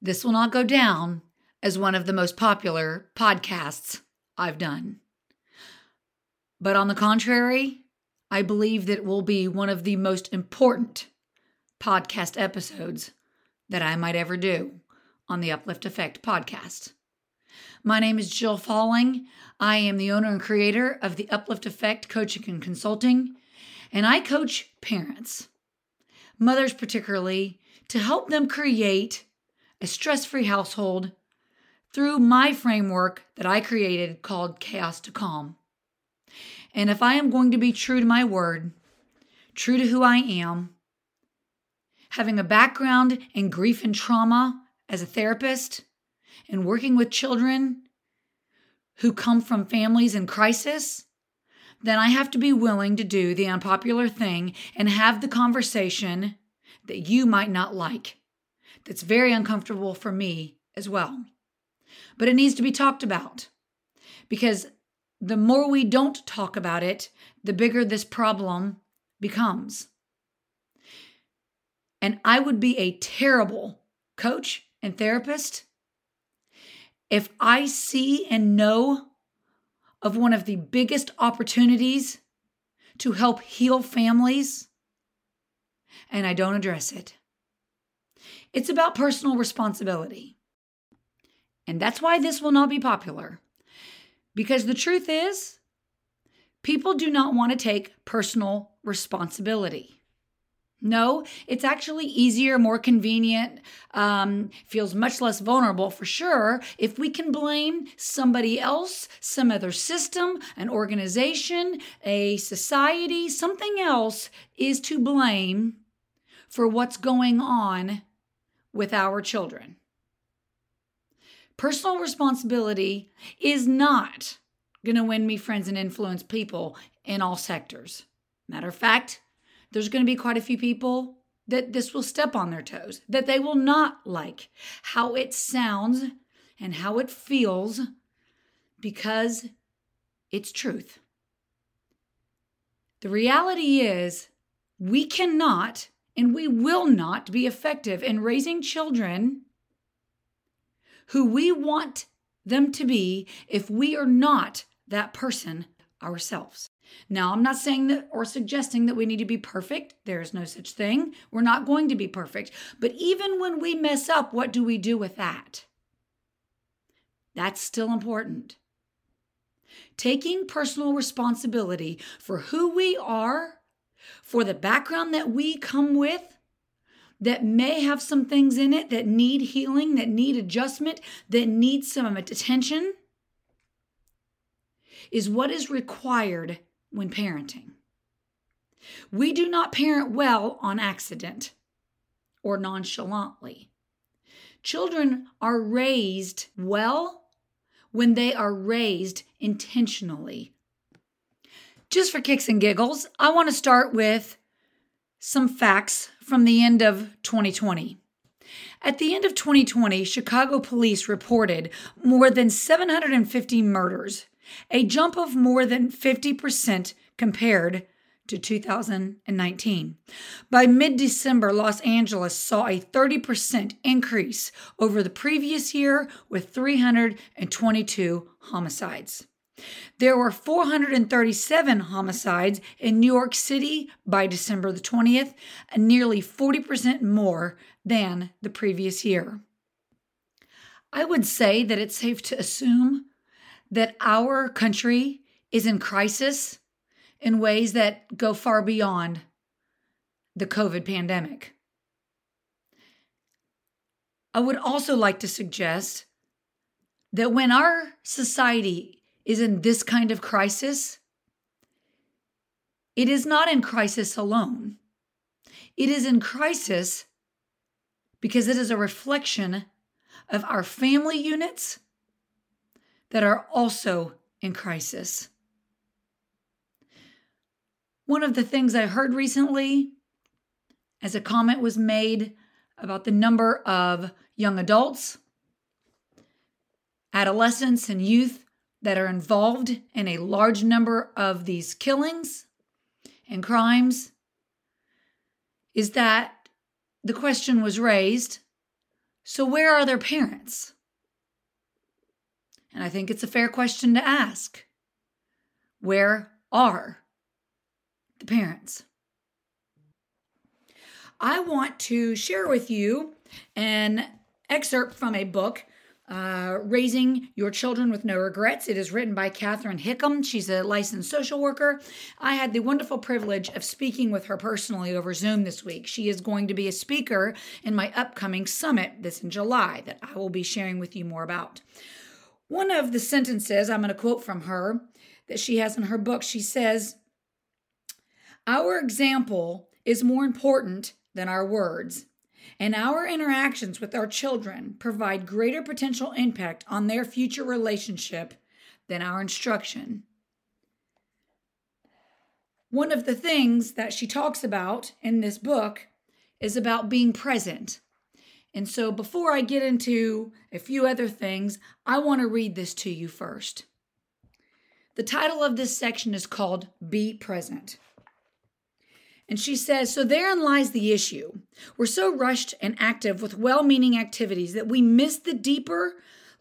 this will not go down as one of the most popular podcasts I've done. But on the contrary, I believe that it will be one of the most important podcast episodes that I might ever do on the Uplift Effect podcast. My name is Jill Falling. I am the owner and creator of the Uplift Effect Coaching and Consulting, and I coach parents, mothers particularly, to help them create a stress free household through my framework that I created called Chaos to Calm. And if I am going to be true to my word, true to who I am, having a background in grief and trauma as a therapist, and working with children who come from families in crisis, then I have to be willing to do the unpopular thing and have the conversation that you might not like. That's very uncomfortable for me as well. But it needs to be talked about because the more we don't talk about it, the bigger this problem becomes. And I would be a terrible coach and therapist if I see and know of one of the biggest opportunities to help heal families and I don't address it. It's about personal responsibility. And that's why this will not be popular. Because the truth is, people do not want to take personal responsibility. No, it's actually easier, more convenient, um, feels much less vulnerable for sure if we can blame somebody else, some other system, an organization, a society, something else is to blame for what's going on with our children. Personal responsibility is not going to win me friends and influence people in all sectors. Matter of fact, there's going to be quite a few people that this will step on their toes, that they will not like how it sounds and how it feels because it's truth. The reality is, we cannot and we will not be effective in raising children who we want them to be if we are not that person ourselves. Now, I'm not saying that or suggesting that we need to be perfect. There is no such thing. We're not going to be perfect. But even when we mess up, what do we do with that? That's still important. Taking personal responsibility for who we are, for the background that we come with, that may have some things in it that need healing, that need adjustment, that need some attention, is what is required when parenting. We do not parent well on accident or nonchalantly. Children are raised well when they are raised intentionally. Just for kicks and giggles, I want to start with some facts from the end of 2020. At the end of 2020, Chicago police reported more than 750 murders a jump of more than 50% compared to 2019. By mid December, Los Angeles saw a 30% increase over the previous year with 322 homicides. There were 437 homicides in New York City by December the 20th, and nearly 40% more than the previous year. I would say that it's safe to assume that our country is in crisis in ways that go far beyond the COVID pandemic. I would also like to suggest that when our society is in this kind of crisis, it is not in crisis alone. It is in crisis because it is a reflection of our family units that are also in crisis. One of the things I heard recently, as a comment was made about the number of young adults, adolescents, and youth that are involved in a large number of these killings and crimes, is that the question was raised So, where are their parents? And I think it's a fair question to ask. Where are the parents? I want to share with you an excerpt from a book uh, Raising Your Children with No Regrets. It is written by Catherine Hickam. She's a licensed social worker. I had the wonderful privilege of speaking with her personally over Zoom this week. She is going to be a speaker in my upcoming summit this in July that I will be sharing with you more about. One of the sentences I'm going to quote from her that she has in her book, she says, Our example is more important than our words and our interactions with our children provide greater potential impact on their future relationship than our instruction. One of the things that she talks about in this book is about being present. And so, before I get into a few other things, I want to read this to you first. The title of this section is called Be Present. And she says, So therein lies the issue. We're so rushed and active with well meaning activities that we miss the deeper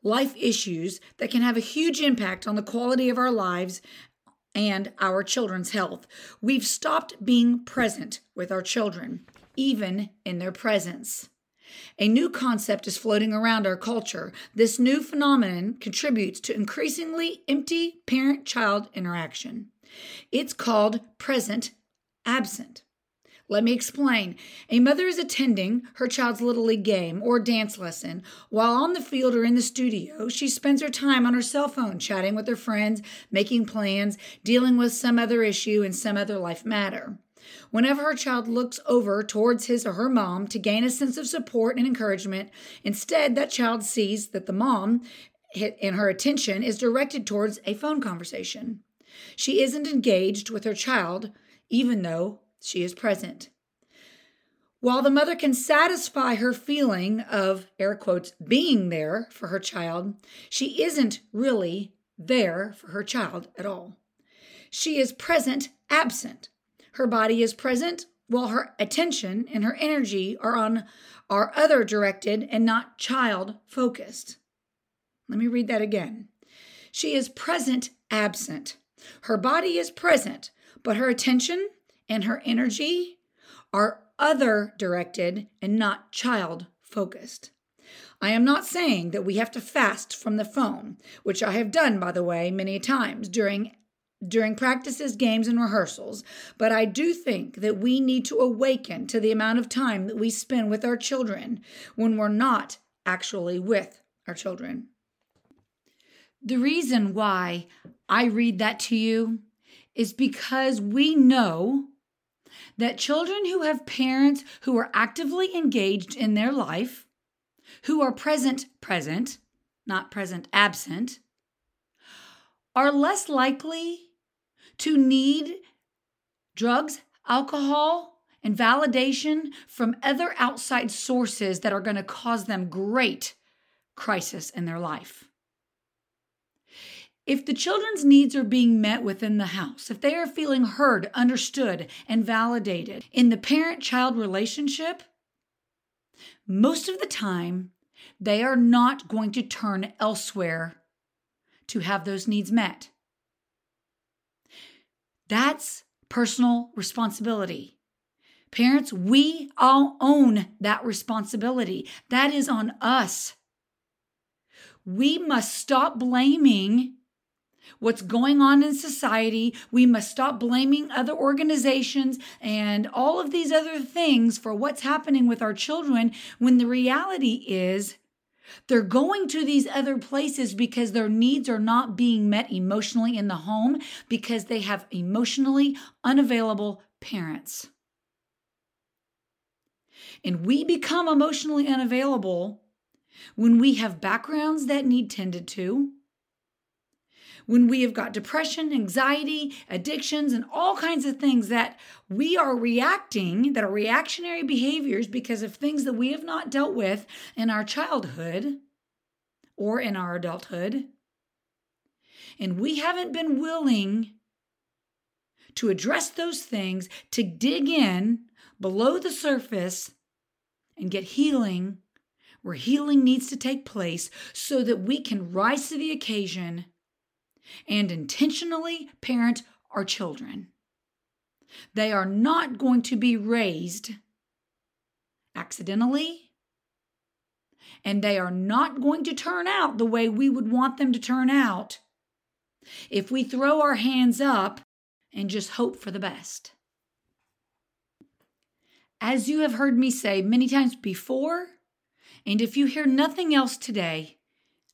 life issues that can have a huge impact on the quality of our lives and our children's health. We've stopped being present with our children, even in their presence. A new concept is floating around our culture. This new phenomenon contributes to increasingly empty parent child interaction. It's called present absent. Let me explain. A mother is attending her child's Little League game or dance lesson. While on the field or in the studio, she spends her time on her cell phone, chatting with her friends, making plans, dealing with some other issue and some other life matter. Whenever her child looks over towards his or her mom to gain a sense of support and encouragement, instead, that child sees that the mom in her attention is directed towards a phone conversation. She isn't engaged with her child, even though she is present. While the mother can satisfy her feeling of, air quotes, being there for her child, she isn't really there for her child at all. She is present, absent. Her body is present while her attention and her energy are on are other directed and not child focused. Let me read that again. She is present, absent. Her body is present, but her attention and her energy are other directed and not child focused. I am not saying that we have to fast from the phone, which I have done, by the way, many times during during practices, games, and rehearsals, but I do think that we need to awaken to the amount of time that we spend with our children when we're not actually with our children. The reason why I read that to you is because we know that children who have parents who are actively engaged in their life, who are present present, not present absent, are less likely to need drugs, alcohol, and validation from other outside sources that are going to cause them great crisis in their life. If the children's needs are being met within the house, if they are feeling heard, understood, and validated in the parent child relationship, most of the time, they are not going to turn elsewhere to have those needs met. That's personal responsibility. Parents, we all own that responsibility. That is on us. We must stop blaming what's going on in society. We must stop blaming other organizations and all of these other things for what's happening with our children when the reality is they're going to these other places because their needs are not being met emotionally in the home because they have emotionally unavailable parents. And we become emotionally unavailable when we have backgrounds that need tended to, when we have got depression, anxiety, addictions, and all kinds of things that we are reacting, that are reactionary behaviors because of things that we have not dealt with in our childhood or in our adulthood. And we haven't been willing to address those things, to dig in below the surface and get healing where healing needs to take place so that we can rise to the occasion and intentionally parent our children. They are not going to be raised accidentally, and they are not going to turn out the way we would want them to turn out if we throw our hands up and just hope for the best. As you have heard me say many times before, and if you hear nothing else today,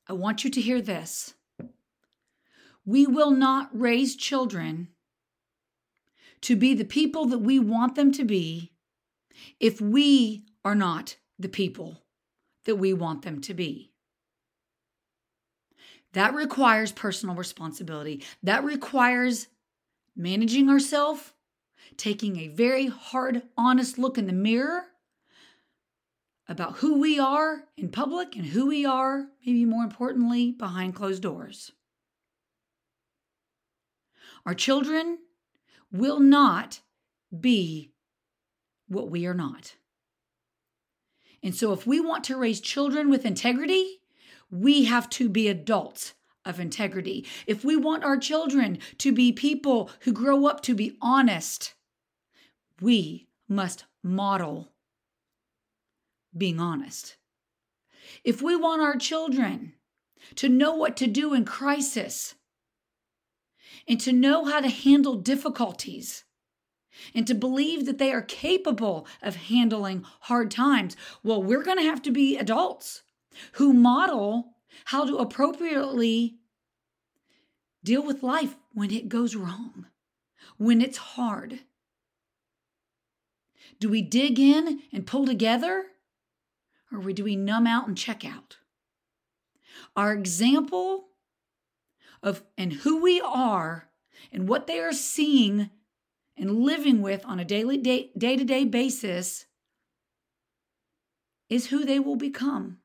I want you to hear this. We will not raise children to be the people that we want them to be if we are not the people that we want them to be. That requires personal responsibility. That requires managing ourselves, taking a very hard, honest look in the mirror about who we are in public and who we are, maybe more importantly, behind closed doors. Our children will not be what we are not. And so, if we want to raise children with integrity, we have to be adults of integrity. If we want our children to be people who grow up to be honest, we must model being honest. If we want our children to know what to do in crisis and to know how to handle difficulties and to believe that they are capable of handling hard times, well, we're going to have to be adults who model how to appropriately deal with life when it goes wrong, when it's hard. Do we dig in and pull together? Or do we numb out and check out? Our example of and who we are and what they are seeing and living with on a daily day to day basis is who they will become.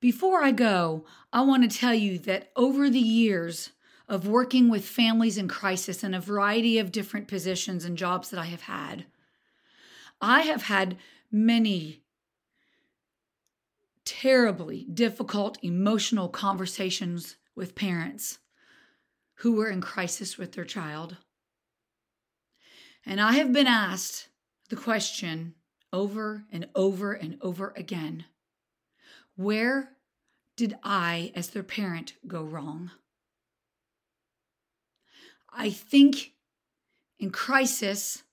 Before I go, I want to tell you that over the years of working with families in crisis in a variety of different positions and jobs that I have had, I have had many terribly difficult emotional conversations with parents who were in crisis with their child. And I have been asked the question over and over and over again where did I, as their parent, go wrong? I think in crisis,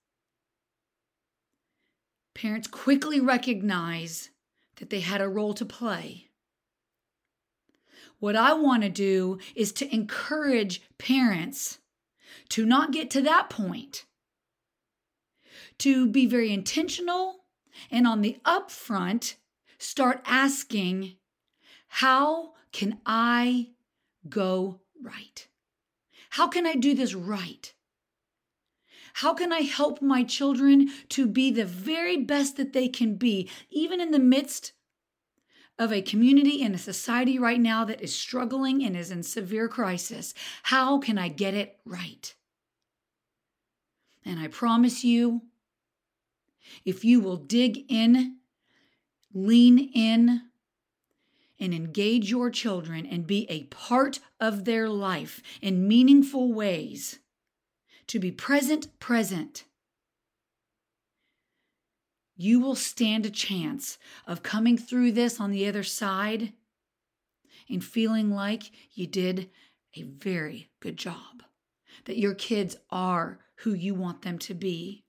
parents quickly recognize that they had a role to play. What I want to do is to encourage parents to not get to that point, to be very intentional and on the upfront start asking, How can I go right? How can I do this right? How can I help my children to be the very best that they can be, even in the midst of a community and a society right now that is struggling and is in severe crisis? How can I get it right? And I promise you, if you will dig in lean in and engage your children and be a part of their life in meaningful ways. To be present, present. You will stand a chance of coming through this on the other side and feeling like you did a very good job. That your kids are who you want them to be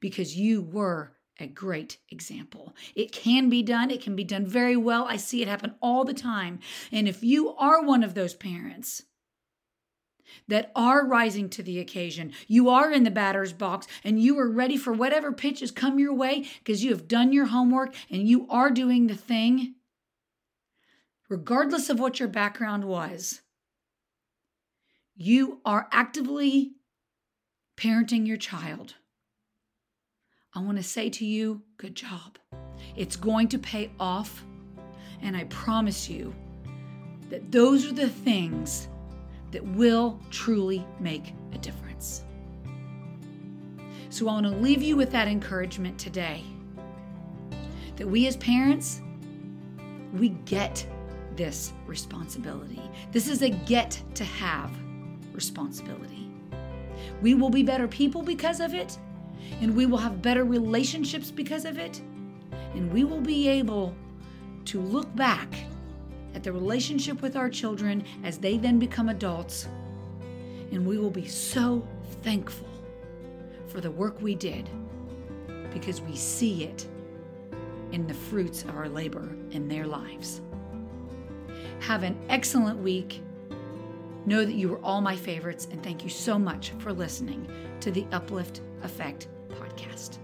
because you were a great example. It can be done, it can be done very well. I see it happen all the time. And if you are one of those parents, that are rising to the occasion. You are in the batter's box and you are ready for whatever pitches come your way because you have done your homework and you are doing the thing, regardless of what your background was. You are actively parenting your child. I want to say to you, good job. It's going to pay off. And I promise you that those are the things that will truly make a difference. So I want to leave you with that encouragement today that we as parents, we get this responsibility. This is a get to have responsibility. We will be better people because of it, and we will have better relationships because of it, and we will be able to look back at the relationship with our children as they then become adults, and we will be so thankful for the work we did because we see it in the fruits of our labor in their lives. Have an excellent week. Know that you are all my favorites, and thank you so much for listening to the Uplift Effect podcast.